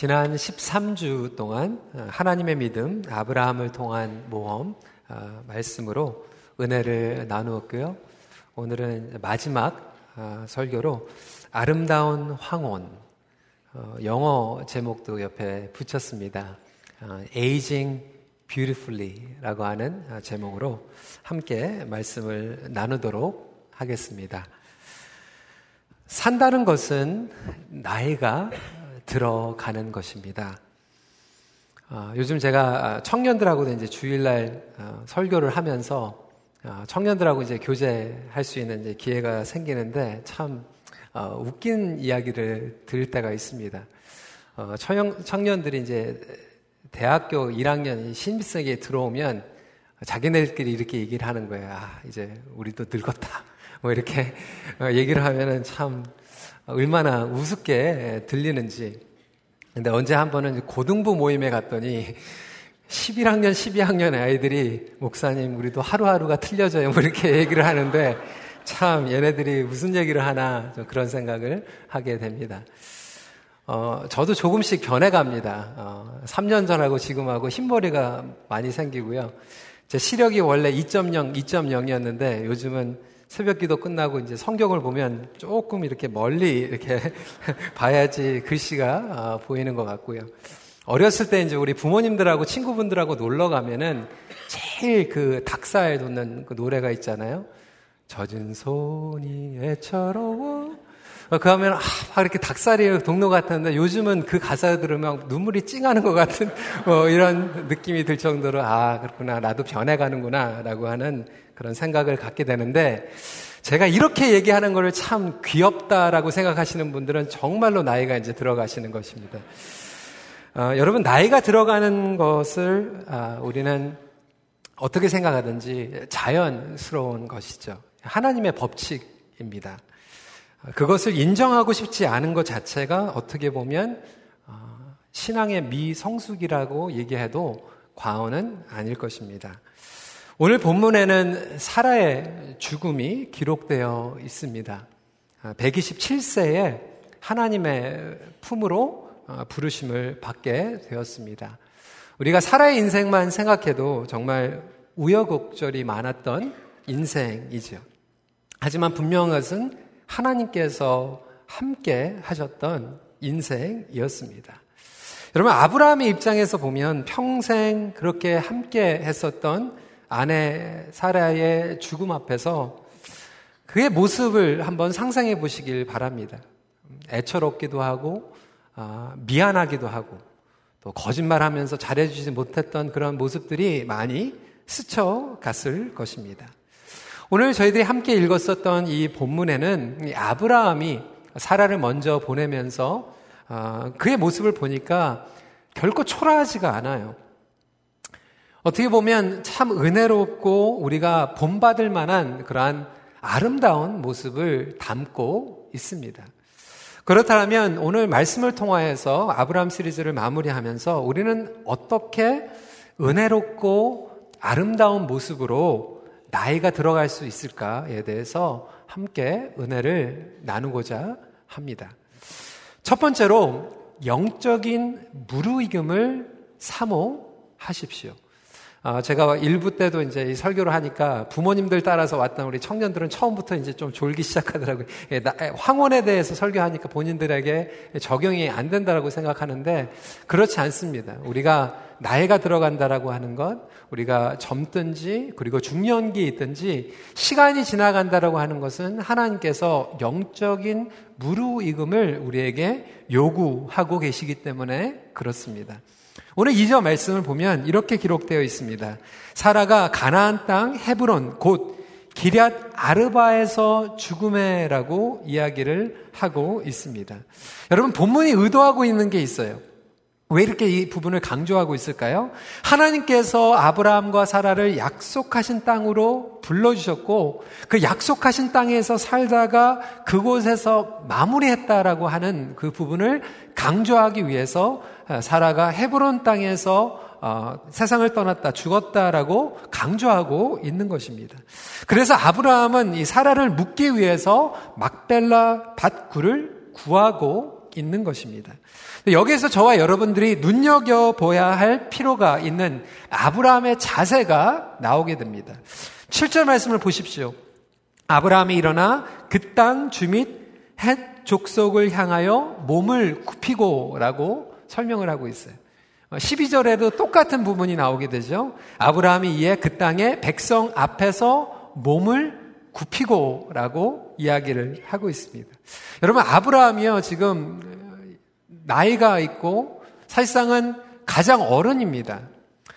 지난 13주 동안 하나님의 믿음, 아브라함을 통한 모험 아, 말씀으로 은혜를 나누었고요. 오늘은 마지막 아, 설교로 아름다운 황혼, 어, 영어 제목도 옆에 붙였습니다. 아, Aging Beautifully라고 하는 제목으로 함께 말씀을 나누도록 하겠습니다. 산다는 것은 나이가 들어가는 것입니다. 어, 요즘 제가 청년들하고도 이제 주일날 어, 설교를 하면서 어, 청년들하고 이제 교제할 수 있는 기회가 생기는데 참 어, 웃긴 이야기를 들을 때가 있습니다. 어, 청년, 청년들이 이제 대학교 1학년 신입생에 들어오면 자기네들끼리 이렇게 얘기를 하는 거예요. 아, 이제 우리도 늙었다. 뭐 이렇게 어, 얘기를 하면은 참 얼마나 우습게 들리는지. 근데 언제 한 번은 고등부 모임에 갔더니 11학년, 12학년 아이들이 목사님, 우리도 하루하루가 틀려져요. 뭐 이렇게 얘기를 하는데 참 얘네들이 무슨 얘기를 하나 그런 생각을 하게 됩니다. 어, 저도 조금씩 변해갑니다. 어, 3년 전하고 지금하고 흰머리가 많이 생기고요. 제 시력이 원래 2.0, 2.0이었는데 요즘은 새벽 기도 끝나고 이제 성경을 보면 조금 이렇게 멀리 이렇게 봐야지 글씨가 아, 보이는 것 같고요. 어렸을 때 이제 우리 부모님들하고 친구분들하고 놀러 가면은 제일 그 닭사에 돋는 그 노래가 있잖아요. 젖은 손이 애처로워. 어, 그 하면, 아, 막 이렇게 닭살이 동로 같았는데 요즘은 그 가사 들으면 눈물이 찡하는 것 같은 뭐 이런 느낌이 들 정도로 아, 그렇구나. 나도 변해가는구나. 라고 하는 그런 생각을 갖게 되는데 제가 이렇게 얘기하는 것을 참 귀엽다라고 생각하시는 분들은 정말로 나이가 이제 들어가시는 것입니다. 어, 여러분, 나이가 들어가는 것을 아, 우리는 어떻게 생각하든지 자연스러운 것이죠. 하나님의 법칙입니다. 그것을 인정하고 싶지 않은 것 자체가 어떻게 보면 어, 신앙의 미성숙이라고 얘기해도 과언은 아닐 것입니다. 오늘 본문에는 사라의 죽음이 기록되어 있습니다. 127세에 아, 하나님의 품으로 어, 부르심을 받게 되었습니다. 우리가 사라의 인생만 생각해도 정말 우여곡절이 많았던 인생이죠. 하지만 분명한 것은 하나님께서 함께 하셨던 인생이었습니다. 여러분, 아브라함의 입장에서 보면 평생 그렇게 함께 했었던 아내 사라의 죽음 앞에서 그의 모습을 한번 상상해 보시길 바랍니다. 애처롭기도 하고, 아, 미안하기도 하고, 또 거짓말하면서 잘해주지 못했던 그런 모습들이 많이 스쳐 갔을 것입니다. 오늘 저희들이 함께 읽었었던 이 본문에는 아브라함이 사라를 먼저 보내면서 아, 그의 모습을 보니까 결코 초라하지가 않아요. 어떻게 보면 참 은혜롭고 우리가 본받을 만한 그러한 아름다운 모습을 담고 있습니다. 그렇다면 오늘 말씀을 통하여서 아브라함 시리즈를 마무리하면서 우리는 어떻게 은혜롭고 아름다운 모습으로 나이가 들어갈 수 있을까에 대해서 함께 은혜를 나누고자 합니다. 첫 번째로 영적인 무르익음을 사모하십시오. 아, 제가 일부 때도 이제 이 설교를 하니까 부모님들 따라서 왔던 우리 청년들은 처음부터 이제 좀 졸기 시작하더라고요. 예, 예, 황혼에 대해서 설교하니까 본인들에게 적용이 안 된다라고 생각하는데 그렇지 않습니다. 우리가 나이가 들어간다라고 하는 것, 우리가 젊든지 그리고 중년기에 있든지 시간이 지나간다라고 하는 것은 하나님께서 영적인 무르익음을 우리에게 요구하고 계시기 때문에 그렇습니다. 오늘 2절 말씀을 보면 이렇게 기록되어 있습니다. 사라가 가나안 땅 헤브론 곧 기럇 아르바에서 죽음에라고 이야기를 하고 있습니다. 여러분 본문이 의도하고 있는 게 있어요. 왜 이렇게 이 부분을 강조하고 있을까요? 하나님께서 아브라함과 사라를 약속하신 땅으로 불러주셨고 그 약속하신 땅에서 살다가 그곳에서 마무리했다라고 하는 그 부분을 강조하기 위해서 사라가 헤브론 땅에서 어, 세상을 떠났다, 죽었다라고 강조하고 있는 것입니다. 그래서 아브라함은 이 사라를 묻기 위해서 막벨라 밭굴을 구하고 있는 것입니다. 여기에서 저와 여러분들이 눈여겨봐야 할 필요가 있는 아브라함의 자세가 나오게 됩니다. 7절 말씀을 보십시오. 아브라함이 일어나 그 땅 주밑 헷 족속을 향하여 몸을 굽히고 라고 설명을 하고 있어요. 12절에도 똑같은 부분이 나오게 되죠. 아브라함이 이에 그 땅의 백성 앞에서 몸을 굽히고 라고 이야기를 하고 있습니다. 여러분, 아브라함이요, 지금 나이가 있고 사실상은 가장 어른입니다.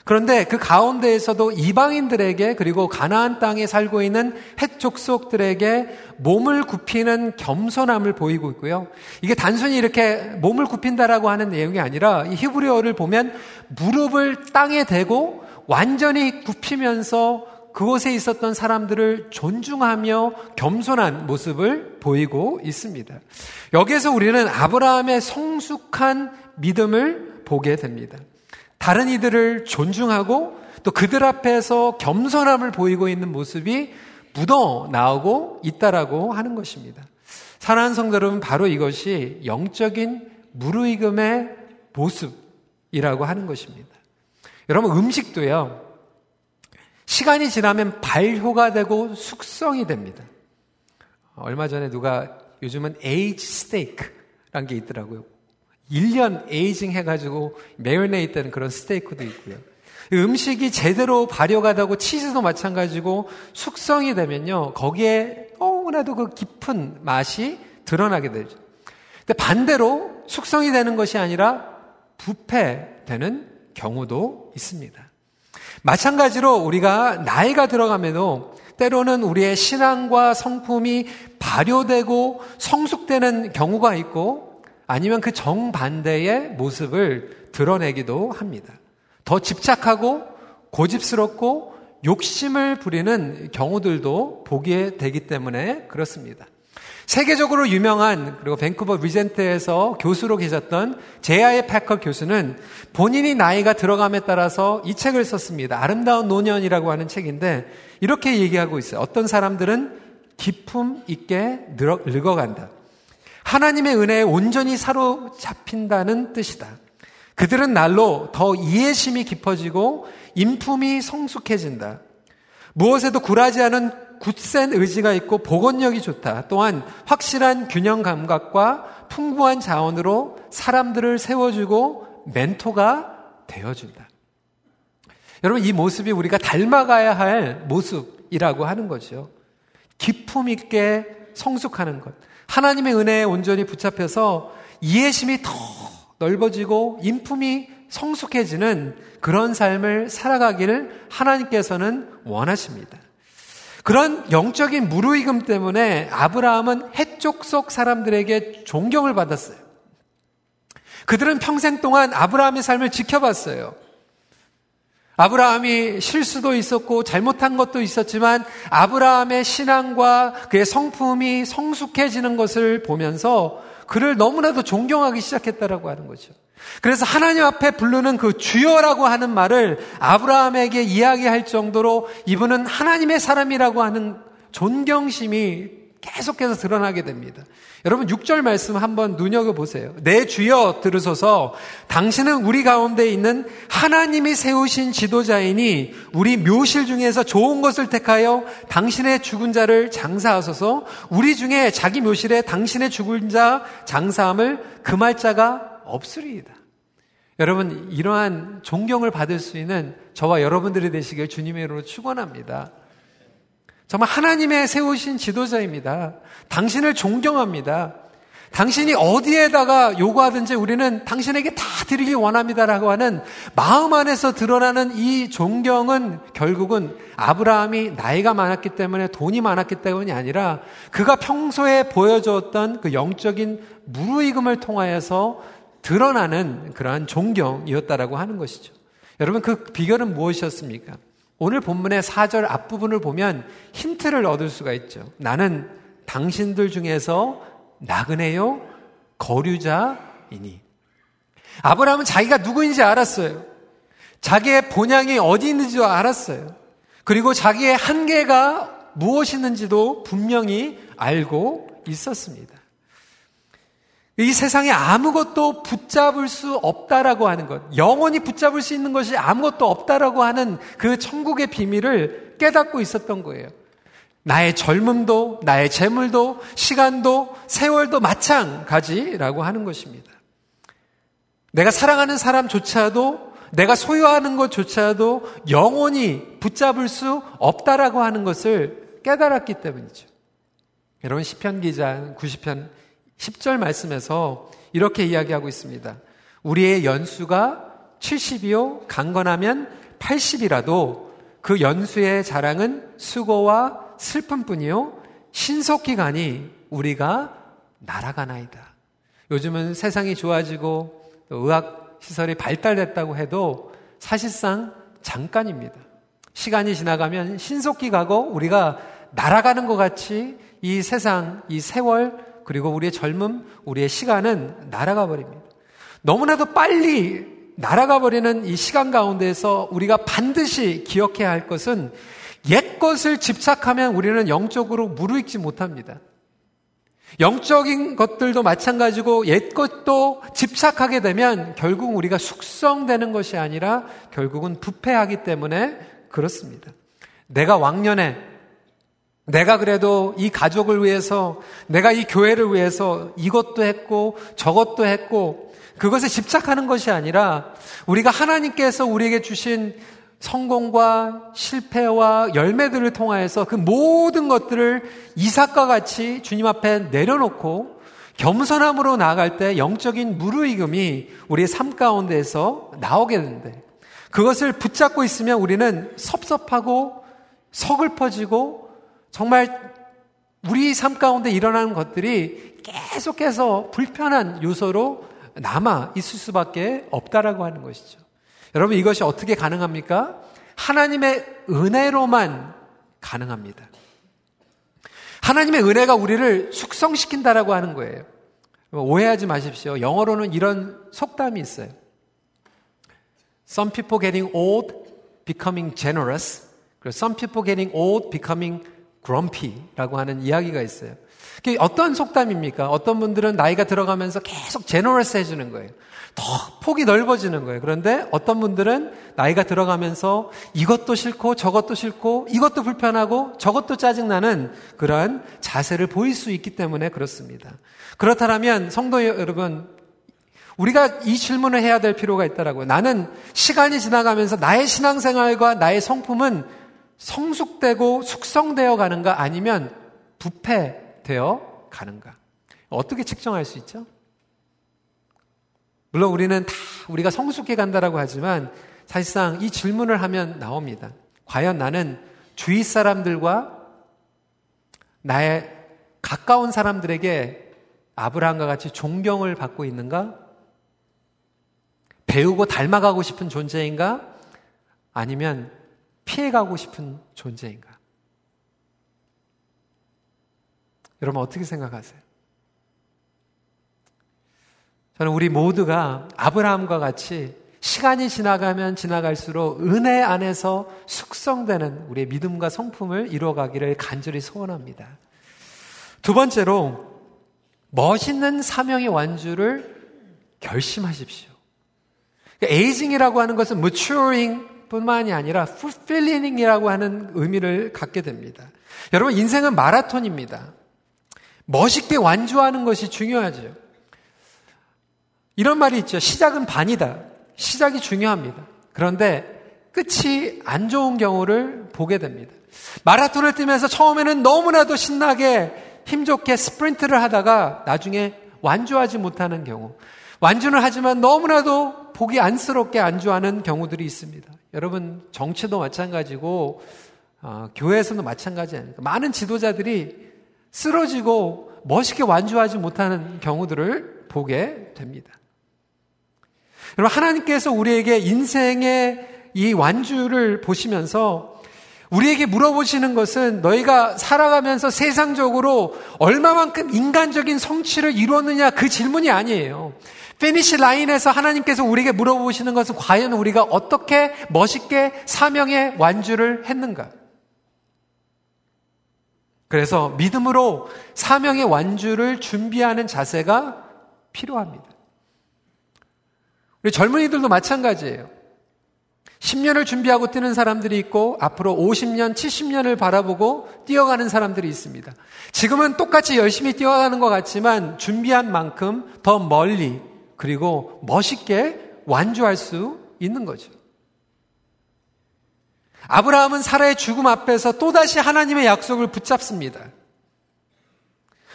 그런데 그 가운데에서도 이방인들에게 그리고 가나안 땅에 살고 있는 헷 족속들에게 몸을 굽히는 겸손함을 보이고 있고요. 이게 단순히 이렇게 몸을 굽힌다라고 하는 내용이 아니라 이 히브리어를 보면 무릎을 땅에 대고 완전히 굽히면서 그곳에 있었던 사람들을 존중하며 겸손한 모습을 보이고 있습니다. 여기에서 우리는 아브라함의 성숙한 믿음을 보게 됩니다. 다른 이들을 존중하고 또 그들 앞에서 겸손함을 보이고 있는 모습이 묻어 나오고 있다라고 하는 것입니다. 사랑하는 성도 여러분, 바로 이것이 영적인 무르익음의 모습이라고 하는 것입니다. 여러분, 음식도요, 시간이 지나면 발효가 되고 숙성이 됩니다. 얼마 전에 누가 요즘은 에이지 스테이크라는 게 있더라고요. 1년 에이징 해가지고 메요네이 되는 그런 스테이크도 있고요. 음식이 제대로 발효가 되고 치즈도 마찬가지고 숙성이 되면요. 거기에 너무나도 그 깊은 맛이 드러나게 되죠. 근데 반대로 숙성이 되는 것이 아니라 부패되는 경우도 있습니다. 마찬가지로 우리가 나이가 들어가면도 때로는 우리의 신앙과 성품이 발효되고 성숙되는 경우가 있고 아니면 그 정반대의 모습을 드러내기도 합니다. 더 집착하고 고집스럽고 욕심을 부리는 경우들도 보게 되기 때문에 그렇습니다. 세계적으로 유명한 그리고 밴쿠버 리젠트에서 교수로 계셨던 제아의 패커 교수는 본인이 나이가 들어감에 따라서 이 책을 썼습니다. 아름다운 노년이라고 하는 책인데 이렇게 얘기하고 있어요. 어떤 사람들은 기품 있게 늙어간다. 하나님의 은혜에 온전히 사로잡힌다는 뜻이다. 그들은 날로 더 이해심이 깊어지고 인품이 성숙해진다. 무엇에도 굴하지 않은 굳센 의지가 있고 복원력이 좋다. 또한 확실한 균형 감각과 풍부한 자원으로 사람들을 세워주고 멘토가 되어준다. 여러분, 이 모습이 우리가 닮아가야 할 모습이라고 하는 거죠. 기품 있게 성숙하는 것. 하나님의 은혜에 온전히 붙잡혀서 이해심이 더 넓어지고 인품이 성숙해지는 그런 삶을 살아가기를 하나님께서는 원하십니다. 그런 영적인 무르익음 때문에 아브라함은 해쪽 속 사람들에게 존경을 받았어요. 그들은 평생 동안 아브라함의 삶을 지켜봤어요. 아브라함이 실수도 있었고 잘못한 것도 있었지만 아브라함의 신앙과 그의 성품이 성숙해지는 것을 보면서 그를 너무나도 존경하기 시작했다라고 하는 거죠. 그래서 하나님 앞에 부르는 그 주여라고 하는 말을 아브라함에게 이야기할 정도로 이분은 하나님의 사람이라고 하는 존경심이 계속해서 드러나게 됩니다. 여러분 6절 말씀 한번 눈여겨보세요. 내 주여 들으소서 당신은 우리 가운데 있는 하나님이 세우신 지도자이니 우리 묘실 중에서 좋은 것을 택하여 당신의 죽은 자를 장사하소서 우리 중에 자기 묘실에 당신의 죽은 자 장사함을 금할 자가 없으리이다. 여러분 이러한 존경을 받을 수 있는 저와 여러분들이 되시길 주님의 이름으로 축원합니다. 정말 하나님의 세우신 지도자입니다. 당신을 존경합니다. 당신이 어디에다가 요구하든지 우리는 당신에게 다 드리길 원합니다라고 하는 마음 안에서 드러나는 이 존경은 결국은 아브라함이 나이가 많았기 때문에 돈이 많았기 때문이 아니라 그가 평소에 보여주었던 그 영적인 무르익음을 통하여서 드러나는 그러한 존경이었다라고 하는 것이죠. 여러분 그 비결은 무엇이었습니까? 오늘 본문의 4절 앞부분을 보면 힌트를 얻을 수가 있죠. 나는 당신들 중에서 나그네요, 거류자이니. 아브라함은 자기가 누구인지 알았어요. 자기의 본향이 어디 있는지도 알았어요. 그리고 자기의 한계가 무엇이 있는지도 분명히 알고 있었습니다. 이 세상에 아무것도 붙잡을 수 없다라고 하는 것, 영원히 붙잡을 수 있는 것이 아무것도 없다라고 하는 그 천국의 비밀을 깨닫고 있었던 거예요. 나의 젊음도, 나의 재물도, 시간도, 세월도 마찬가지라고 하는 것입니다. 내가 사랑하는 사람조차도, 내가 소유하는 것조차도 영원히 붙잡을 수 없다라고 하는 것을 깨달았기 때문이죠. 여러분, 시편 기자 90편 10절 말씀에서 이렇게 이야기하고 있습니다. 우리의 연수가 70이요, 강건하면 80이라도 그 연수의 자랑은 수고와 슬픔 뿐이요, 신속히 가니 우리가 날아가나이다. 요즘은 세상이 좋아지고 의학 시설이 발달됐다고 해도 사실상 잠깐입니다. 시간이 지나가면 신속히 가고 우리가 날아가는 것 같이 이 세상, 이 세월, 그리고 우리의 젊음, 우리의 시간은 날아가 버립니다. 너무나도 빨리 날아가 버리는 이 시간 가운데에서 우리가 반드시 기억해야 할 것은 옛 것을 집착하면 우리는 영적으로 무르익지 못합니다. 영적인 것들도 마찬가지고 옛 것도 집착하게 되면 결국 우리가 숙성되는 것이 아니라 결국은 부패하기 때문에 그렇습니다. 내가 왕년에 내가 그래도 이 가족을 위해서, 내가 이 교회를 위해서 이것도 했고 저것도 했고 그것에 집착하는 것이 아니라 우리가 하나님께서 우리에게 주신 성공과 실패와 열매들을 통하여서 그 모든 것들을 이삭과 같이 주님 앞에 내려놓고 겸손함으로 나아갈 때 영적인 무르익음이 우리의 삶 가운데에서 나오게 되는데 그것을 붙잡고 있으면 우리는 섭섭하고 서글퍼지고 정말 우리 삶 가운데 일어나는 것들이 계속해서 불편한 요소로 남아 있을 수밖에 없다라고 하는 것이죠. 여러분 이것이 어떻게 가능합니까? 하나님의 은혜로만 가능합니다. 하나님의 은혜가 우리를 숙성시킨다라고 하는 거예요. 오해하지 마십시오. 영어로는 이런 속담이 있어요. Some people getting old, becoming generous. some people getting old, becoming grumpy라고 하는 이야기가 있어요. 그게 어떤 속담입니까? 어떤 분들은 나이가 들어가면서 계속 제너러스 해주는 거예요. 더 폭이 넓어지는 거예요. 그런데 어떤 분들은 나이가 들어가면서 이것도 싫고 저것도 싫고 이것도 불편하고 저것도 짜증나는 그러한 자세를 보일 수 있기 때문에 그렇습니다. 그렇다면 성도 여러분, 우리가 이 질문을 해야 될 필요가 있다라고요. 나는 시간이 지나가면서 나의 신앙생활과 나의 성품은 성숙되고 숙성되어 가는가 아니면 부패되어 가는가? 어떻게 측정할 수 있죠? 물론 우리는 다 우리가 성숙해 간다라고 하지만 사실상 이 질문을 하면 나옵니다. 과연 나는 주위 사람들과 나의 가까운 사람들에게 아브라함과 같이 존경을 받고 있는가? 배우고 닮아가고 싶은 존재인가? 아니면 피해가고 싶은 존재인가? 여러분 어떻게 생각하세요? 저는 우리 모두가 아브라함과 같이 시간이 지나가면 지나갈수록 은혜 안에서 숙성되는 우리의 믿음과 성품을 이루어가기를 간절히 소원합니다. 두 번째로 멋있는 사명의 완주를 결심하십시오. 그러니까 에이징이라고 하는 것은 maturing 뿐만이 아니라 fulfilling이라고 하는 의미를 갖게 됩니다. 여러분, 인생은 마라톤입니다. 멋있게 완주하는 것이 중요하죠. 이런 말이 있죠. 시작은 반이다. 시작이 중요합니다. 그런데 끝이 안 좋은 경우를 보게 됩니다. 마라톤을 뛰면서 처음에는 너무나도 신나게 힘 좋게 스프린트를 하다가 나중에 완주하지 못하는 경우. 완주는 하지만 너무나도 보기 안쓰럽게 안주하는 경우들이 있습니다. 여러분 정치도 마찬가지고 어, 교회에서도 마찬가지 아닙니까? 많은 지도자들이 쓰러지고 멋있게 완주하지 못하는 경우들을 보게 됩니다. 여러분 하나님께서 우리에게 인생의 이 완주를 보시면서 우리에게 물어보시는 것은 너희가 살아가면서 세상적으로 얼마만큼 인간적인 성취를 이루었느냐 그 질문이 아니에요. 피니시 라인에서 하나님께서 우리에게 물어보시는 것은 과연 우리가 어떻게 멋있게 사명의 완주를 했는가? 그래서 믿음으로 사명의 완주를 준비하는 자세가 필요합니다. 우리 젊은이들도 마찬가지예요. 10년을 준비하고 뛰는 사람들이 있고 앞으로 50년, 70년을 바라보고 뛰어가는 사람들이 있습니다. 지금은 똑같이 열심히 뛰어가는 것 같지만 준비한 만큼 더 멀리 그리고 멋있게 완주할 수 있는 거죠. 아브라함은 사라의 죽음 앞에서 또다시 하나님의 약속을 붙잡습니다.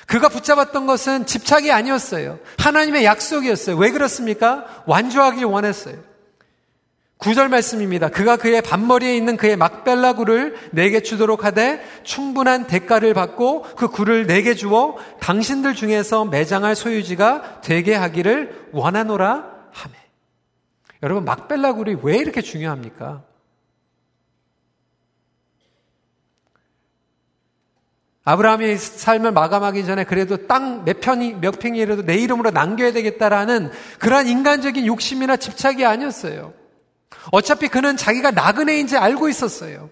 그가 붙잡았던 것은 집착이 아니었어요. 하나님의 약속이었어요. 왜 그렇습니까? 완주하길 원했어요. 구절 말씀입니다. 그가 그의 반머리에 있는 그의 막벨라 굴을 내게 주도록 하되 충분한 대가를 받고 그 굴을 내게 주어 당신들 중에서 매장할 소유지가 되게 하기를 원하노라 하매. 여러분 막벨라 굴이 왜 이렇게 중요합니까? 아브라함이 삶을 마감하기 전에 그래도 땅 몇 편이 몇 평이라도 내 이름으로 남겨야 되겠다라는 그러한 인간적인 욕심이나 집착이 아니었어요. 어차피 그는 자기가 나그네인지 알고 있었어요.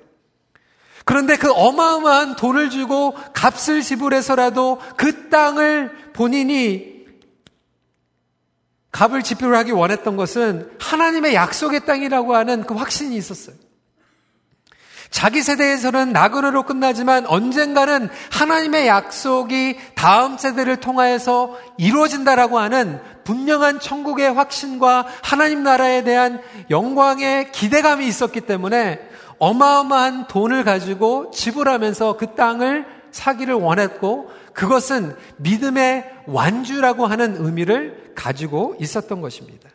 그런데 그 어마어마한 돈을 주고 값을 지불해서라도 그 땅을 본인이 값을 지불하기 원했던 것은 하나님의 약속의 땅이라고 하는 그 확신이 있었어요. 자기 세대에서는 나그네로 끝나지만 언젠가는 하나님의 약속이 다음 세대를 통하여서 이루어진다라고 하는 분명한 천국의 확신과 하나님 나라에 대한 영광의 기대감이 있었기 때문에 어마어마한 돈을 가지고 지불하면서 그 땅을 사기를 원했고 그것은 믿음의 완주라고 하는 의미를 가지고 있었던 것입니다.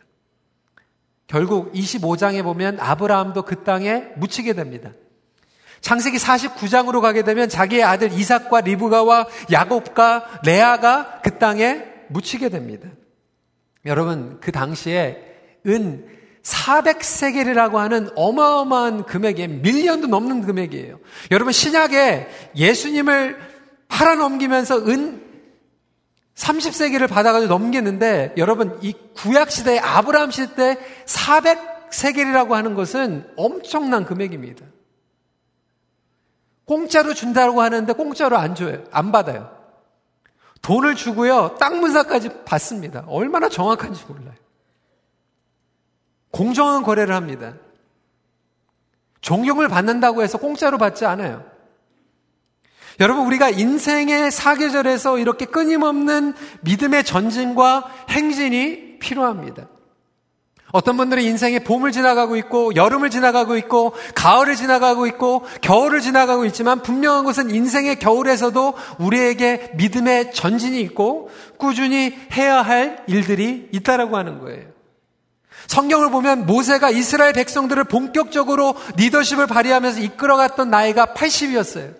결국 25장에 보면 아브라함도 그 땅에 묻히게 됩니다. 창세기 49장으로 가게 되면 자기의 아들 이삭과 리브가와 야곱과 레아가 그 땅에 묻히게 됩니다. 여러분, 그 당시에 은 400세겔이라고 하는 어마어마한 금액이 밀리언도 넘는 금액이에요. 여러분, 신약에 예수님을 팔아넘기면서 은 30세기를 받아가지고 넘겼는데 여러분 이 구약 시대 아브라함 시대 때 400세겔이라고 하는 것은 엄청난 금액입니다. 공짜로 준다고 하는데 공짜로 안 줘요. 안 받아요. 돈을 주고요. 땅 문사까지 받습니다. 얼마나 정확한지 몰라요. 공정한 거래를 합니다. 존경을 받는다고 해서 공짜로 받지 않아요. 여러분, 우리가 인생의 사계절에서 이렇게 끊임없는 믿음의 전진과 행진이 필요합니다. 어떤 분들은 인생의 봄을 지나가고 있고, 여름을 지나가고 있고, 가을을 지나가고 있고, 겨울을 지나가고 있지만, 분명한 것은 인생의 겨울에서도 우리에게 믿음의 전진이 있고, 꾸준히 해야 할 일들이 있다라고 하는 거예요. 성경을 보면 모세가 이스라엘 백성들을 본격적으로 리더십을 발휘하면서 이끌어갔던 나이가 80이었어요.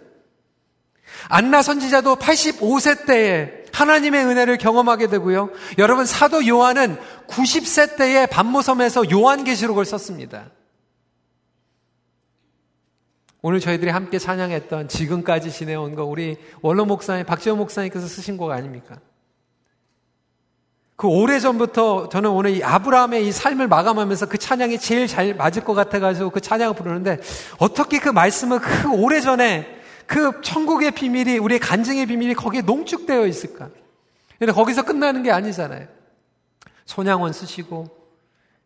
안나 선지자도 85세 때에 하나님의 은혜를 경험하게 되고요. 여러분 사도 요한은 90세 때에 반모섬에서 요한계시록을 썼습니다. 오늘 저희들이 함께 찬양했던 지금까지 지내온 거 우리 원로 목사님 박지원 목사님께서 쓰신 곡 아닙니까? 그 오래 전부터 저는 오늘 이 아브라함의 이 삶을 마감하면서 그 찬양이 제일 잘 맞을 것 같아가지고 그 찬양을 부르는데 어떻게 그 말씀을 그 오래 전에 그 천국의 비밀이, 우리의 간증의 비밀이 거기에 농축되어 있을까? 근데 거기서 끝나는 게 아니잖아요. 손양원 쓰시고,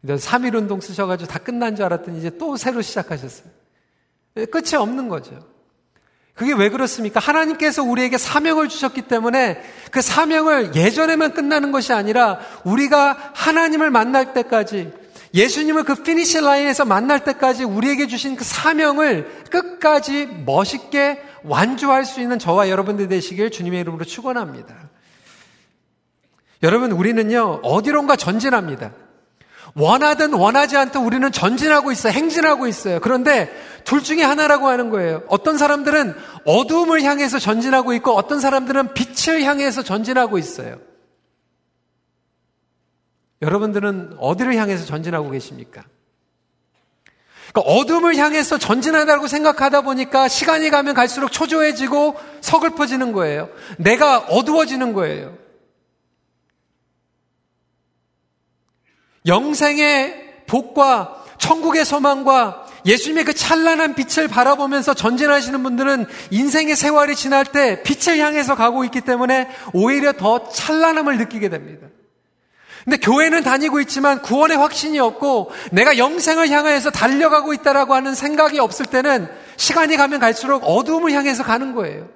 3.1운동 쓰셔가지고 다 끝난 줄 알았더니 이제 또 새로 시작하셨어요. 끝이 없는 거죠. 그게 왜 그렇습니까? 하나님께서 우리에게 사명을 주셨기 때문에 그 사명을 예전에만 끝나는 것이 아니라 우리가 하나님을 만날 때까지 예수님을 그 finish line에서 만날 때까지 우리에게 주신 그 사명을 끝까지 멋있게 완주할 수 있는 저와 여러분들 되시길 주님의 이름으로 축원합니다. 여러분 우리는요 어디론가 전진합니다. 원하든 원하지 않든 우리는 전진하고 있어요. 행진하고 있어요. 그런데 둘 중에 하나라고 하는 거예요. 어떤 사람들은 어두움을 향해서 전진하고 있고 어떤 사람들은 빛을 향해서 전진하고 있어요. 여러분들은 어디를 향해서 전진하고 계십니까? 그러니까 어둠을 향해서 전진한다고 생각하다 보니까 시간이 가면 갈수록 초조해지고 서글퍼지는 거예요. 내가 어두워지는 거예요. 영생의 복과 천국의 소망과 예수님의 그 찬란한 빛을 바라보면서 전진하시는 분들은 인생의 세월이 지날 때 빛을 향해서 가고 있기 때문에 오히려 더 찬란함을 느끼게 됩니다. 근데 교회는 다니고 있지만 구원의 확신이 없고 내가 영생을 향해서 달려가고 있다라고 하는 생각이 없을 때는 시간이 가면 갈수록 어둠을 향해서 가는 거예요.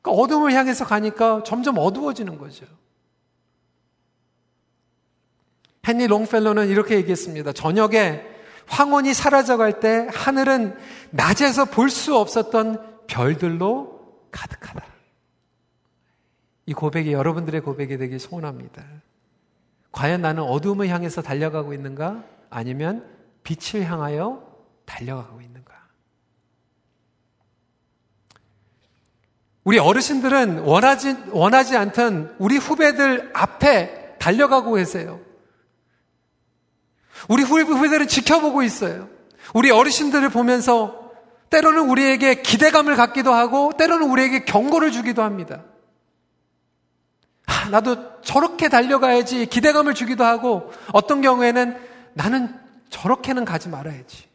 그러니까 어둠을 향해서 가니까 점점 어두워지는 거죠. 헨리 롱펠로는 이렇게 얘기했습니다. 저녁에 황혼이 사라져갈 때 하늘은 낮에서 볼 수 없었던 별들로 가득하다. 이 고백이 여러분들의 고백이 되기 소원합니다. 과연 나는 어둠을 향해서 달려가고 있는가? 아니면 빛을 향하여 달려가고 있는가? 우리 어르신들은 원하지, 원하지 않던 우리 후배들 앞에 달려가고 계세요. 우리 후배들은 지켜보고 있어요. 우리 어르신들을 보면서 때로는 우리에게 기대감을 갖기도 하고 때로는 우리에게 경고를 주기도 합니다. 아, 나도 저렇게 달려가야지 기대감을 주기도 하고 어떤 경우에는 나는 저렇게는 가지 말아야지.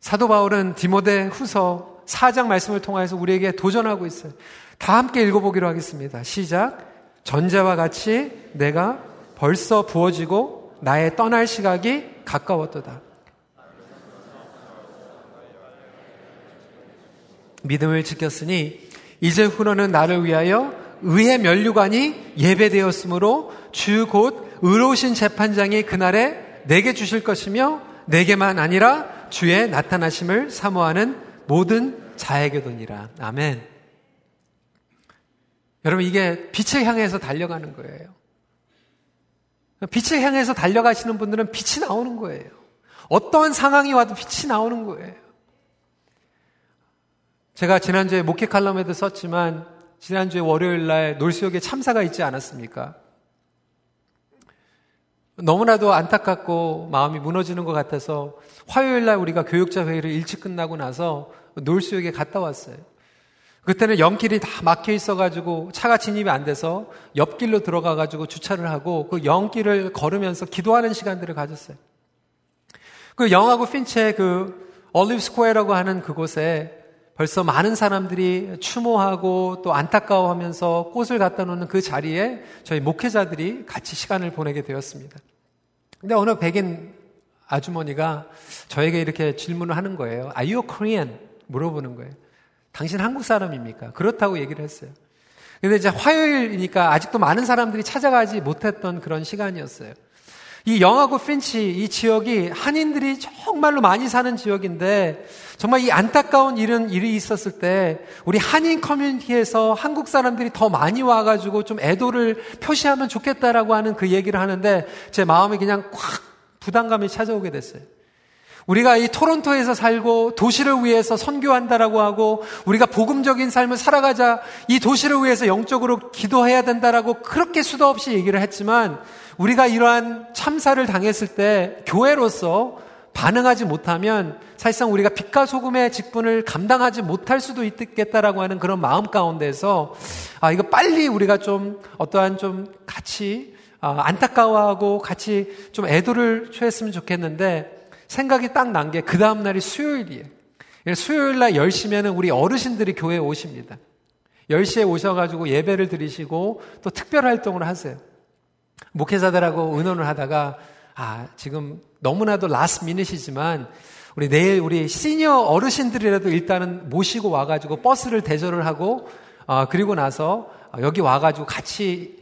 사도 바울은 디모데 후서 4장 말씀을 통해서 우리에게 도전하고 있어요. 다 함께 읽어보기로 하겠습니다. 시작. 전자와 같이 내가 벌써 부어지고 나의 떠날 시각이 가까웠도다. 믿음을 지켰으니 이제 후로는 나를 위하여 의의 면류관이 예배되었으므로 주 곧 의로우신 재판장이 그날에 내게 주실 것이며 내게만 아니라 주의 나타나심을 사모하는 모든 자에게도니라. 아멘. 여러분 이게 빛을 향해서 달려가는 거예요. 빛을 향해서 달려가시는 분들은 빛이 나오는 거예요. 어떠한 상황이 와도 빛이 나오는 거예요. 제가 지난주에 목회 칼럼에도 썼지만 지난주에 월요일 날 놀수역에 참사가 있지 않았습니까? 너무나도 안타깝고 마음이 무너지는 것 같아서 화요일 날 우리가 교육자 회의를 일찍 끝나고 나서 놀수역에 갔다 왔어요. 그때는 연길이 다 막혀 있어가지고 차가 진입이 안 돼서 옆길로 들어가가지고 주차를 하고 그 연길을 걸으면서 기도하는 시간들을 가졌어요. 그 Yonge하고 Finch의 그 Olive Square라고 하는 그곳에 벌써 많은 사람들이 추모하고 또 안타까워하면서 꽃을 갖다 놓는 그 자리에 저희 목회자들이 같이 시간을 보내게 되었습니다. 근데 어느 백인 아주머니가 저에게 이렇게 질문을 하는 거예요. Are you Korean? 물어보는 거예요. 당신 한국 사람입니까? 그렇다고 얘기를 했어요. 근데 이제 화요일이니까 아직도 많은 사람들이 찾아가지 못했던 그런 시간이었어요. 이 영하고 핀치 이 지역이 한인들이 정말로 많이 사는 지역인데 정말 이 안타까운 일은 일이 있었을 때 우리 한인 커뮤니티에서 한국 사람들이 더 많이 와가지고 좀 애도를 표시하면 좋겠다라고 하는 그 얘기를 하는데 제 마음이 그냥 콱 부담감이 찾아오게 됐어요. 우리가 이 토론토에서 살고 도시를 위해서 선교한다라고 하고 우리가 복음적인 삶을 살아가자 이 도시를 위해서 영적으로 기도해야 된다라고 그렇게 수도 없이 얘기를 했지만 우리가 이러한 참사를 당했을 때 교회로서 반응하지 못하면 사실상 우리가 빛과 소금의 직분을 감당하지 못할 수도 있겠다라고 하는 그런 마음 가운데서 아 이거 빨리 우리가 좀 어떠한 좀 같이 아, 안타까워하고 같이 좀 애도를 표했으면 좋겠는데 생각이 딱 난 게 그 다음날이 수요일이에요. 수요일 날 10시면은 우리 어르신들이 교회에 오십니다. 10시에 오셔가지고 예배를 드리시고 또 특별 활동을 하세요. 목회자들하고 의논을 하다가 아, 지금 너무나도 last minute이지만 우리 내일 우리 시니어 어르신들이라도 일단은 모시고 와가지고 버스를 대절을 하고 아, 그리고 나서 여기 와가지고 같이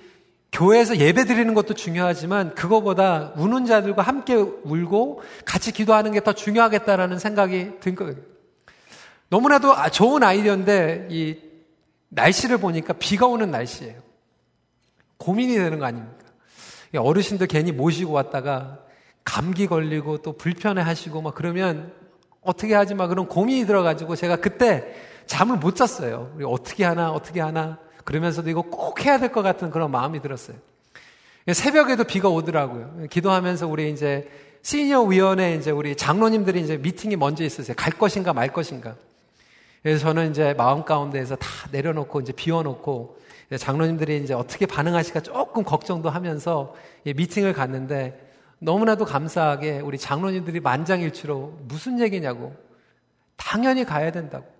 교회에서 예배 드리는 것도 중요하지만 그거보다 우는 자들과 함께 울고 같이 기도하는 게 더 중요하겠다라는 생각이 든 거예요. 너무나도 아, 좋은 아이디어인데 이 날씨를 보니까 비가 오는 날씨예요. 고민이 되는 거 아닙니까? 어르신들 괜히 모시고 왔다가 감기 걸리고 또 불편해 하시고 막 그러면 어떻게 하지 마 그런 고민이 들어가지고 제가 그때 잠을 못 잤어요. 어떻게 하나 어떻게 하나 그러면서도 이거 꼭 해야 될 것 같은 그런 마음이 들었어요. 새벽에도 비가 오더라고요. 기도하면서 우리 이제 시니어 위원회 이제 우리 장로님들이 이제 미팅이 먼저 있었어요. 갈 것인가 말 것인가. 그래서 저는 이제 마음 가운데에서 다 내려놓고 이제 비워놓고 장로님들이 이제 어떻게 반응하실까 조금 걱정도 하면서 미팅을 갔는데 너무나도 감사하게 우리 장로님들이 만장일치로 무슨 얘기냐고 당연히 가야 된다고.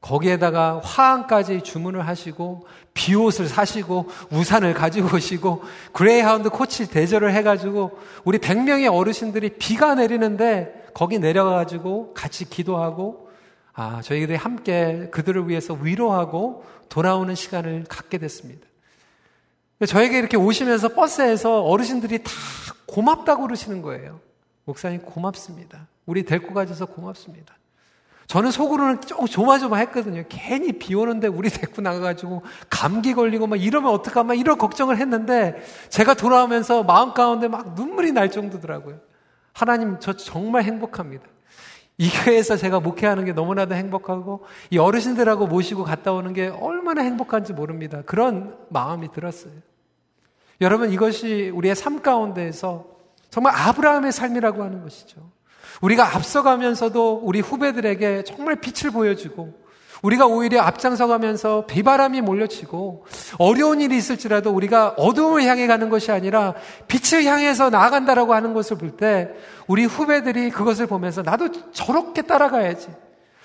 거기에다가 화환까지 주문을 하시고 비옷을 사시고 우산을 가지고 오시고 Greyhound coach 대절을 해가지고 우리 100명의 어르신들이 비가 내리는데 거기 내려가가지고 같이 기도하고 아 저희들이 함께 그들을 위해서 위로하고 돌아오는 시간을 갖게 됐습니다. 저에게 이렇게 오시면서 버스에서 어르신들이 다 고맙다고 그러시는 거예요. 목사님 고맙습니다. 우리 데리고 가셔서 고맙습니다. 저는 속으로는 조금 조마조마했거든요. 괜히 비 오는데 우리 데리고 나가가지고 감기 걸리고 막 이러면 어떡하 막 이런 걱정을 했는데 제가 돌아오면서 마음 가운데 막 눈물이 날 정도더라고요. 하나님 저 정말 행복합니다. 이 교회에서 제가 목회하는 게 너무나도 행복하고 이 어르신들하고 모시고 갔다 오는 게 얼마나 행복한지 모릅니다. 그런 마음이 들었어요. 여러분 이것이 우리의 삶 가운데에서 정말 아브라함의 삶이라고 하는 것이죠. 우리가 앞서가면서도 우리 후배들에게 정말 빛을 보여주고 우리가 오히려 앞장서 가면서 비바람이 몰려치고 어려운 일이 있을지라도 우리가 어두움을 향해 가는 것이 아니라 빛을 향해서 나아간다라고 하는 것을 볼 때 우리 후배들이 그것을 보면서 나도 저렇게 따라가야지.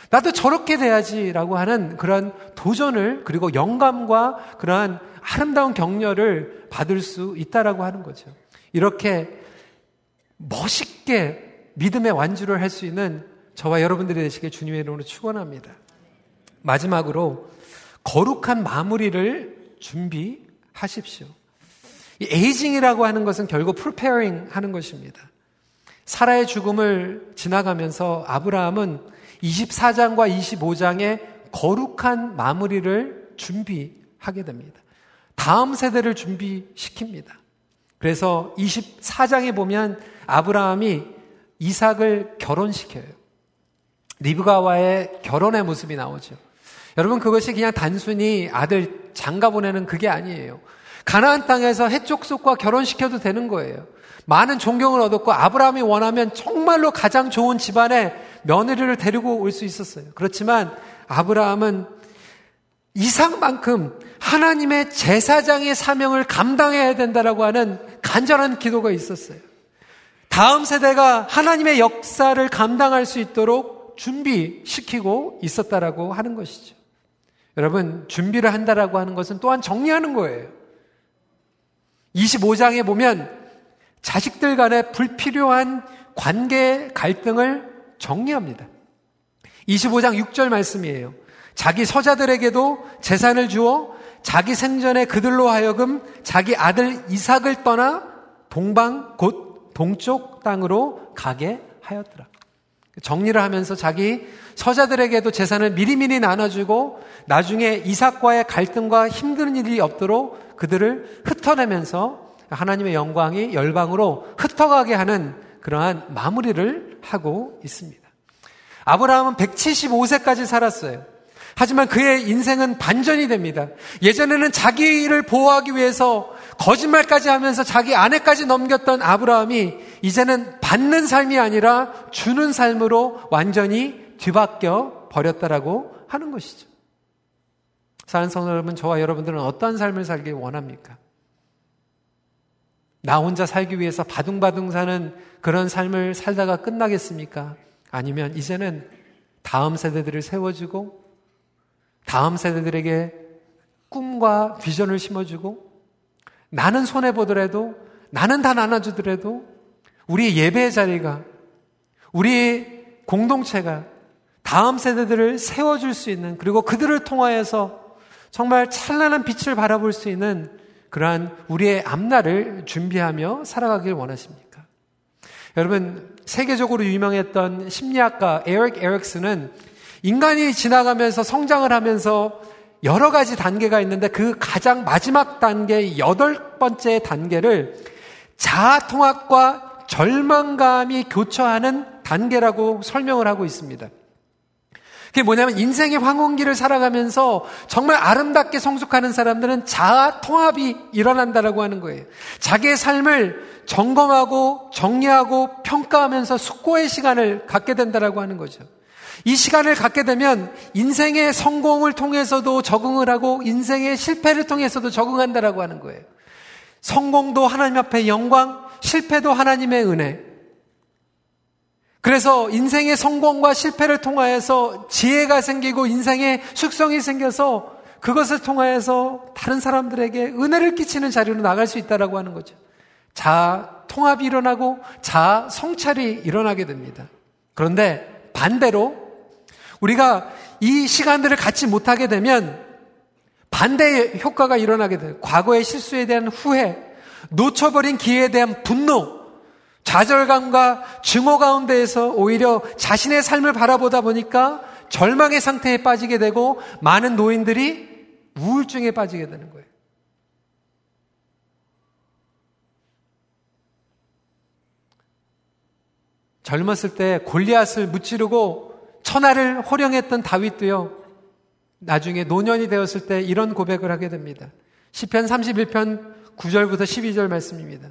나도 저렇게 돼야지라고 하는 그런 도전을 그리고 영감과 그러한 아름다운 격려를 받을 수 있다라고 하는 거죠. 이렇게 멋있게 믿음의 완주를 할 수 있는 저와 여러분들이 되시길 주님의 이름으로 축원합니다. 마지막으로 거룩한 마무리를 준비하십시오. 이 aging이라고 하는 것은 결국 preparing 하는 것입니다. 사라의 죽음을 지나가면서 아브라함은 24장과 25장에 거룩한 마무리를 준비하게 됩니다. 다음 세대를 준비시킵니다. 그래서 24장에 보면 아브라함이 이삭을 결혼시켜요. 리브가와의 결혼의 모습이 나오죠. 여러분 그것이 그냥 단순히 아들 장가 보내는 그게 아니에요. 가나안 땅에서 해족속과 결혼시켜도 되는 거예요. 많은 존경을 얻었고 아브라함이 원하면 정말로 가장 좋은 집안에 며느리를 데리고 올 수 있었어요. 그렇지만 아브라함은 이상만큼 하나님의 제사장의 사명을 감당해야 된다라고 하는 간절한 기도가 있었어요. 다음 세대가 하나님의 역사를 감당할 수 있도록 준비시키고 있었다라고 하는 것이죠. 여러분, 준비를 한다라고 하는 것은 또한 정리하는 거예요. 25장에 보면 자식들 간의 불필요한 관계 갈등을 정리합니다. 25장 6절 말씀이에요. 자기 서자들에게도 재산을 주어 자기 생전에 그들로 하여금 자기 아들 이삭을 떠나 동방 곧 동쪽 땅으로 가게 하였더라. 정리를 하면서 자기 서자들에게도 재산을 미리미리 나눠주고 나중에 이삭과의 갈등과 힘든 일이 없도록 그들을 흩어내면서 하나님의 영광이 열방으로 흩어가게 하는 그러한 마무리를 하고 있습니다. 아브라함은 175세까지 살았어요. 하지만 그의 인생은 반전이 됩니다. 예전에는 자기를 보호하기 위해서 거짓말까지 하면서 자기 아내까지 넘겼던 아브라함이 이제는 받는 삶이 아니라 주는 삶으로 완전히 뒤바뀌어 버렸다라고 하는 것이죠. 사는 성도 여러분, 저와 여러분들은 어떤 삶을 살기 원합니까? 나 혼자 살기 위해서 바둥바둥 사는 그런 삶을 살다가 끝나겠습니까? 아니면 이제는 다음 세대들을 세워주고 다음 세대들에게 꿈과 비전을 심어주고 나는 손해보더라도 나는 다 나눠주더라도 우리의 예배 자리가 우리의 공동체가 다음 세대들을 세워줄 수 있는 그리고 그들을 통하여서 정말 찬란한 빛을 바라볼 수 있는 그러한 우리의 앞날을 준비하며 살아가길 원하십니까? 여러분 세계적으로 유명했던 심리학가 에릭 에릭스는 인간이 지나가면서 성장을 하면서 여러 가지 단계가 있는데 그 가장 마지막 단계, 여덟 번째 단계를 자아 통합과 절망감이 교차하는 단계라고 설명을 하고 있습니다. 그게 뭐냐면 인생의 황혼기를 살아가면서 정말 아름답게 성숙하는 사람들은 자아 통합이 일어난다라고 하는 거예요. 자기의 삶을 점검하고 정리하고 평가하면서 숙고의 시간을 갖게 된다라고 하는 거죠. 이 시간을 갖게 되면 인생의 성공을 통해서도 적응을 하고 인생의 실패를 통해서도 적응한다라고 하는 거예요. 성공도 하나님 앞에 영광, 실패도 하나님의 은혜. 그래서 인생의 성공과 실패를 통하여서 지혜가 생기고 인생의 숙성이 생겨서 그것을 통하여서 다른 사람들에게 은혜를 끼치는 자리로 나갈 수 있다라고 하는 거죠. 자아 통합이 일어나고 자아 성찰이 일어나게 됩니다. 그런데 반대로 우리가 이 시간들을 갖지 못하게 되면 반대의 효과가 일어나게 돼요. 과거의 실수에 대한 후회, 놓쳐버린 기회에 대한 분노, 좌절감과 증오 가운데에서 오히려 자신의 삶을 바라보다 보니까 절망의 상태에 빠지게 되고 많은 노인들이 우울증에 빠지게 되는 거예요. 젊었을 때 골리앗을 무찌르고 천하를 호령했던 다윗도요. 나중에 노년이 되었을 때 이런 고백을 하게 됩니다. 시편 31편 9절부터 12절 말씀입니다.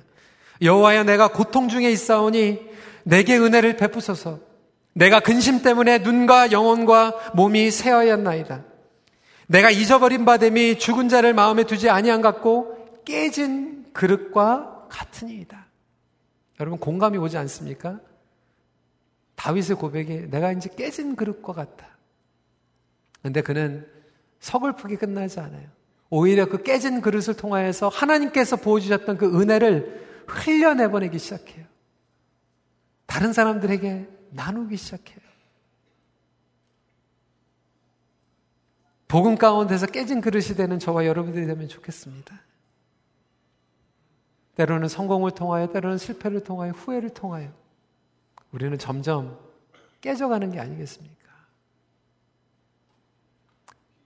여호와여 내가 고통 중에 있사오니 내게 은혜를 베푸소서. 내가 근심 때문에 눈과 영혼과 몸이 새하였나이다. 내가 잊어버린 바됨이 죽은 자를 마음에 두지 아니한 같고 깨진 그릇과 같으니이다. 여러분 공감이 오지 않습니까? 다윗의 고백이 내가 이제 깨진 그릇과 같다. 근데 그는 서글프게 끝나지 않아요. 오히려 그 깨진 그릇을 통하여서 하나님께서 보여주셨던 그 은혜를 흘려내보내기 시작해요. 다른 사람들에게 나누기 시작해요. 복음 가운데서 깨진 그릇이 되는 저와 여러분들이 되면 좋겠습니다. 때로는 성공을 통하여, 때로는 실패를 통하여, 후회를 통하여 우리는 점점 깨져가는 게 아니겠습니까?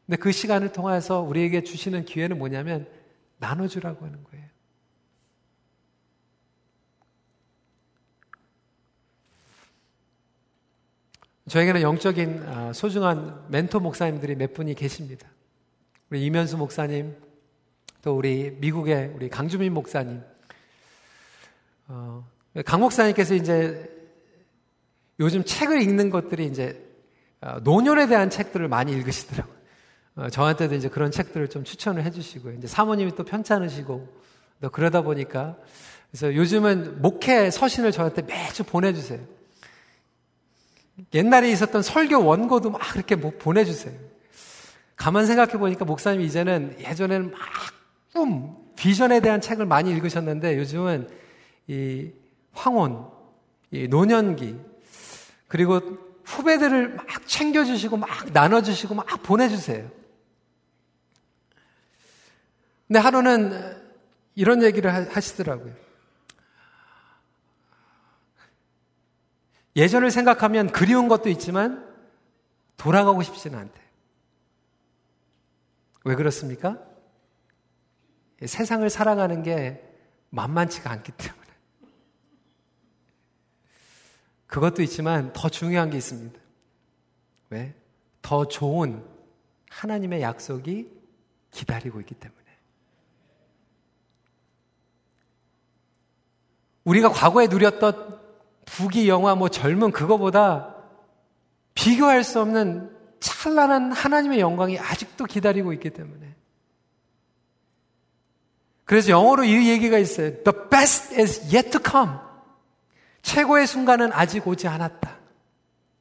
근데 그 시간을 통해서 우리에게 주시는 기회는 뭐냐면 나눠주라고 하는 거예요. 저에게는 영적인 아, 소중한 멘토 목사님들이 몇 분이 계십니다. 우리 이면수 목사님, 또 우리 미국의 우리 강주민 목사님, 어, 강 목사님께서 이제 요즘 책을 읽는 것들이 이제 어, 노년에 대한 책들을 많이 읽으시더라고요. 어, 저한테도 이제 그런 책들을 좀 추천을 해주시고요. 이제 사모님이 또 편찮으시고 또 그러다 보니까 그래서 요즘은 목회 서신을 저한테 매주 보내주세요. 옛날에 있었던 설교 원고도 막 그렇게 보내주세요. 가만 생각해 보니까 목사님이 이제는 예전에는 막 꿈, 비전에 대한 책을 많이 읽으셨는데 요즘은 이 황혼, 이 노년기, 그리고 후배들을 막 챙겨주시고 막 나눠주시고 막 보내주세요. 근데 하루는 이런 얘기를 하시더라고요. 예전을 생각하면 그리운 것도 있지만 돌아가고 싶지는 않대. 왜 그렇습니까? 세상을 살아가는 게 만만치가 않기 때문에. 그것도 있지만 더 중요한 게 있습니다. 왜? 더 좋은 하나님의 약속이 기다리고 있기 때문에. 우리가 과거에 누렸던 부귀 영화 뭐 젊은 그거보다 비교할 수 없는 찬란한 하나님의 영광이 아직도 기다리고 있기 때문에. 그래서 영어로 이 얘기가 있어요. The best is yet to come. 최고의 순간은 아직 오지 않았다.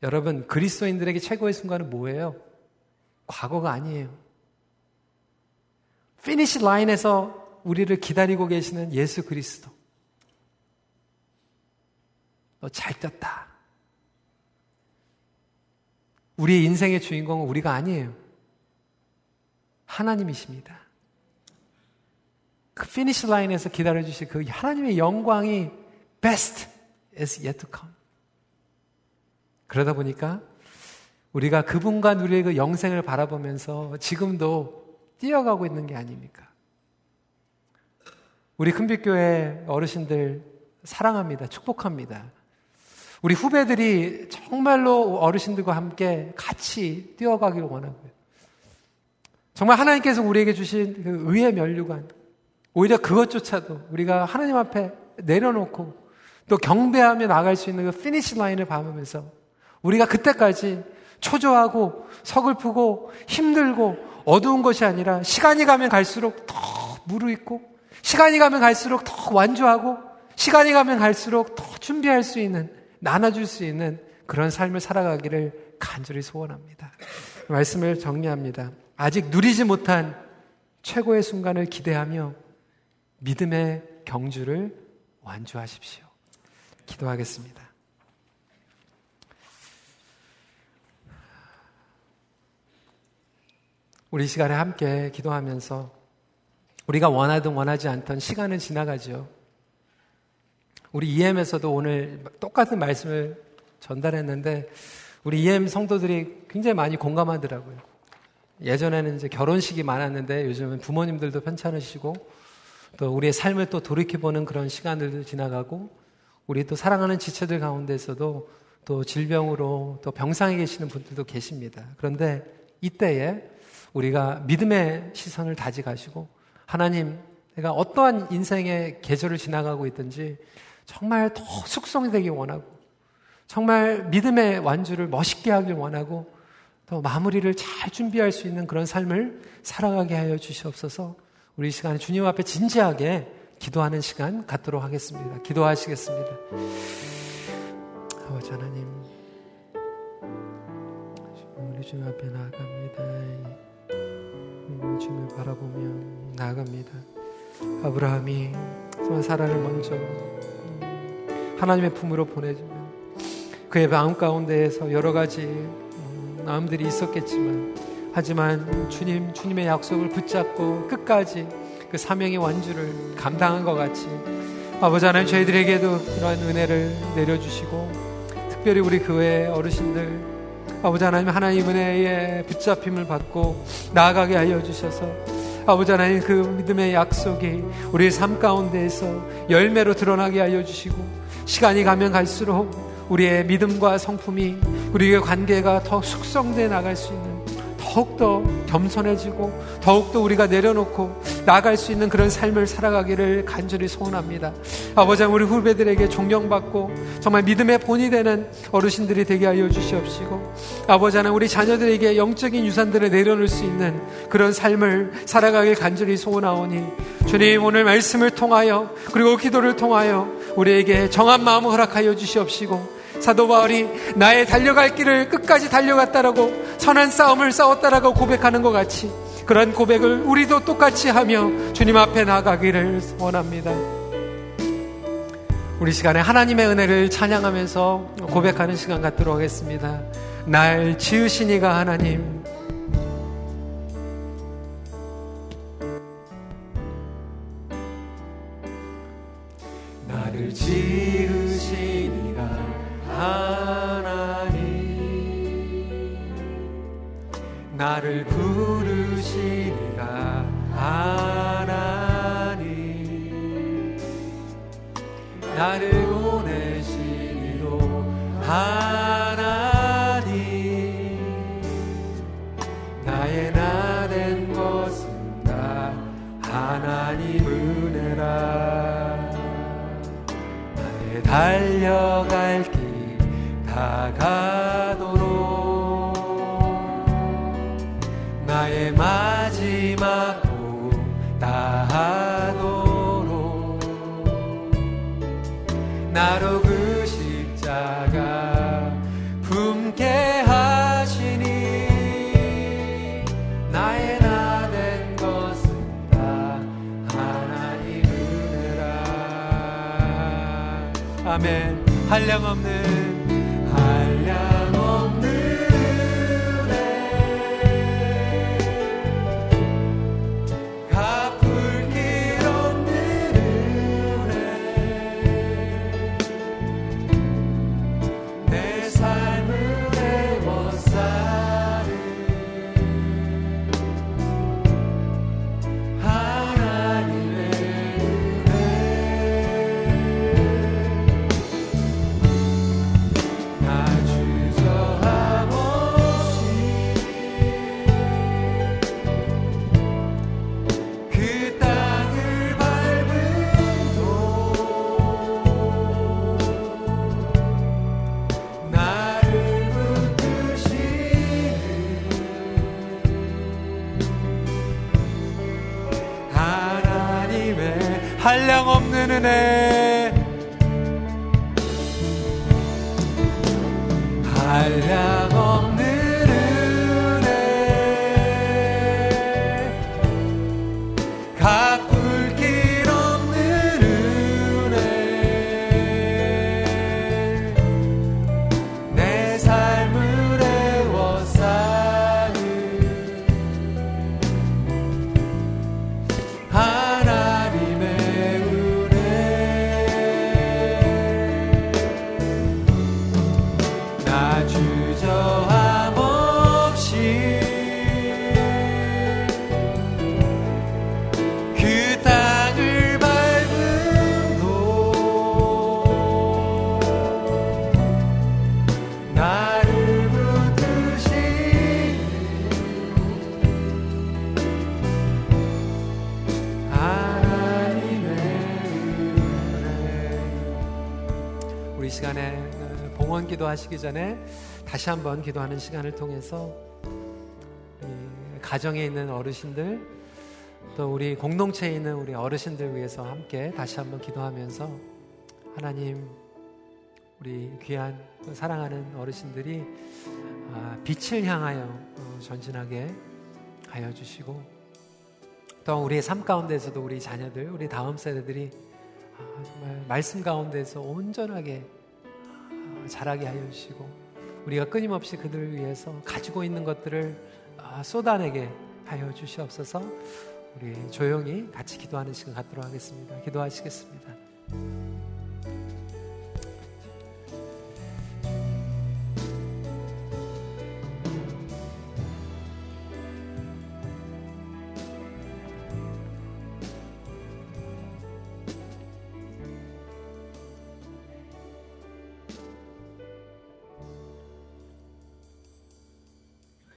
여러분, 그리스도인들에게 최고의 순간은 뭐예요? 과거가 아니에요. finish line에서 우리를 기다리고 계시는 예수 그리스도. 너 잘 뛰었다. 우리의 인생의 주인공은 우리가 아니에요. 하나님이십니다. 그 finish line에서 기다려주실 그 하나님의 영광이 best is yet to come. 그러다 보니까 우리가 그분과 누리의 그 영생을 바라보면서 지금도 뛰어가고 있는 게 아닙니까? 우리 큰빛교회 어르신들 사랑합니다. 축복합니다. 우리 후배들이 정말로 어르신들과 함께 같이 뛰어가기를 원하고요. 정말 하나님께서 우리에게 주신 그 의의 면류관, 오히려 그것조차도 우리가 하나님 앞에 내려놓고 또 경배하며 나갈 수 있는 그 finish line을 밟으면서 우리가 그때까지 초조하고 서글프고 힘들고 어두운 것이 아니라 시간이 가면 갈수록 더 무르익고 시간이 가면 갈수록 더 완주하고 시간이 가면 갈수록 더 준비할 수 있는 나눠줄 수 있는 그런 삶을 살아가기를 간절히 소원합니다. 말씀을 정리합니다. 아직 누리지 못한 최고의 순간을 기대하며 믿음의 경주를 완주하십시오. 기도하겠습니다. 우리 시간에 함께 기도하면서 우리가 원하든 원하지 않던 시간은 지나가죠. 우리 EM에서도 오늘 똑같은 말씀을 전달했는데 우리 EM 성도들이 굉장히 많이 공감하더라고요. 예전에는 이제 결혼식이 많았는데 요즘은 부모님들도 편찮으시고 또 우리의 삶을 또 돌이켜보는 그런 시간들도 지나가고 우리 또 사랑하는 지체들 가운데서도 또 질병으로 또 병상에 계시는 분들도 계십니다. 그런데 이때에 우리가 믿음의 시선을 다지가시고 하나님 내가 어떠한 인생의 계절을 지나가고 있든지 정말 더 숙성되기 원하고 정말 믿음의 완주를 멋있게 하길 원하고 또 마무리를 잘 준비할 수 있는 그런 삶을 살아가게 하여 주시옵소서 우리 시간에 주님 앞에 진지하게 기도하는 시간 갖도록 하겠습니다. 기도하시겠습니다. 아버지 하나님, 우리 주님 앞에 나아갑니다. 주님을 바라보며 나아갑니다. 아브라함이 사라를 먼저 하나님의 품으로 보내주면 그의 마음 가운데에서 여러 가지 마음들이 있었겠지만 하지만 주님 주님의 약속을 붙잡고 끝까지 그 사명의 완주를 감당한 것 같이 아버지 하나님 저희들에게도 그러한 은혜를 내려주시고 특별히 우리 교회 어르신들 아버지 하나님 하나님 은혜에 붙잡힘을 받고 나아가게 하여 주셔서 아버지 하나님 그 믿음의 약속이 우리의 삶 가운데에서 열매로 드러나게 하여 주시고 시간이 가면 갈수록 우리의 믿음과 성품이 우리의 관계가 더 숙성돼 나갈 수 있는 더욱더 겸손해지고 더욱더 우리가 내려놓고 나아갈 수 있는 그런 삶을 살아가기를 간절히 소원합니다. 아버지 우리 후배들에게 존경받고 정말 믿음의 본이 되는 어르신들이 되게 하여 주시옵시고 아버지 하나 우리 자녀들에게 영적인 유산들을 내려놓을 수 있는 그런 삶을 살아가길 간절히 소원하오니 주님 오늘 말씀을 통하여 그리고 기도를 통하여 우리에게 정한 마음을 허락하여 주시옵시고 사도 바울이 나의 달려갈 길을 끝까지 달려갔다라고 선한 싸움을 싸웠다라고 고백하는 것 같이 그런 고백을 우리도 똑같이 하며 주님 앞에 나가기를 원합니다. 우리 시간에 하나님의 은혜를 찬양하면서 고백하는 시간 갖도록 하겠습니다. 날 지으신 이가 하나님, 나를 이가 하나님, 나를 부르시니가 하나님 나를 보내시니도 하나님 나의 나 된 것은 다. 하나님 은혜라. 나의 다가 기도하시기 전에 다시 한번 기도하는 시간을 통해서 가정에 있는 어르신들 또 우리 공동체에 있는 우리 어르신들 위해서 함께 다시 한번 기도하면서 하나님 우리 귀한 사랑하는 어르신들이 아, 빛을 향하여 어, 전진하게 하여 주시고 또 우리의 삶 가운데서도 우리 자녀들 우리 다음 세대들이 아, 정말 말씀 가운데서 온전하게 자라게 하여 주시고 우리가 끊임없이 그들을 위해서 가지고 있는 것들을 아, 쏟아내게 하여 주시옵소서 우리 조용히 같이 기도하는 시간 갖도록 하겠습니다. 기도하시겠습니다.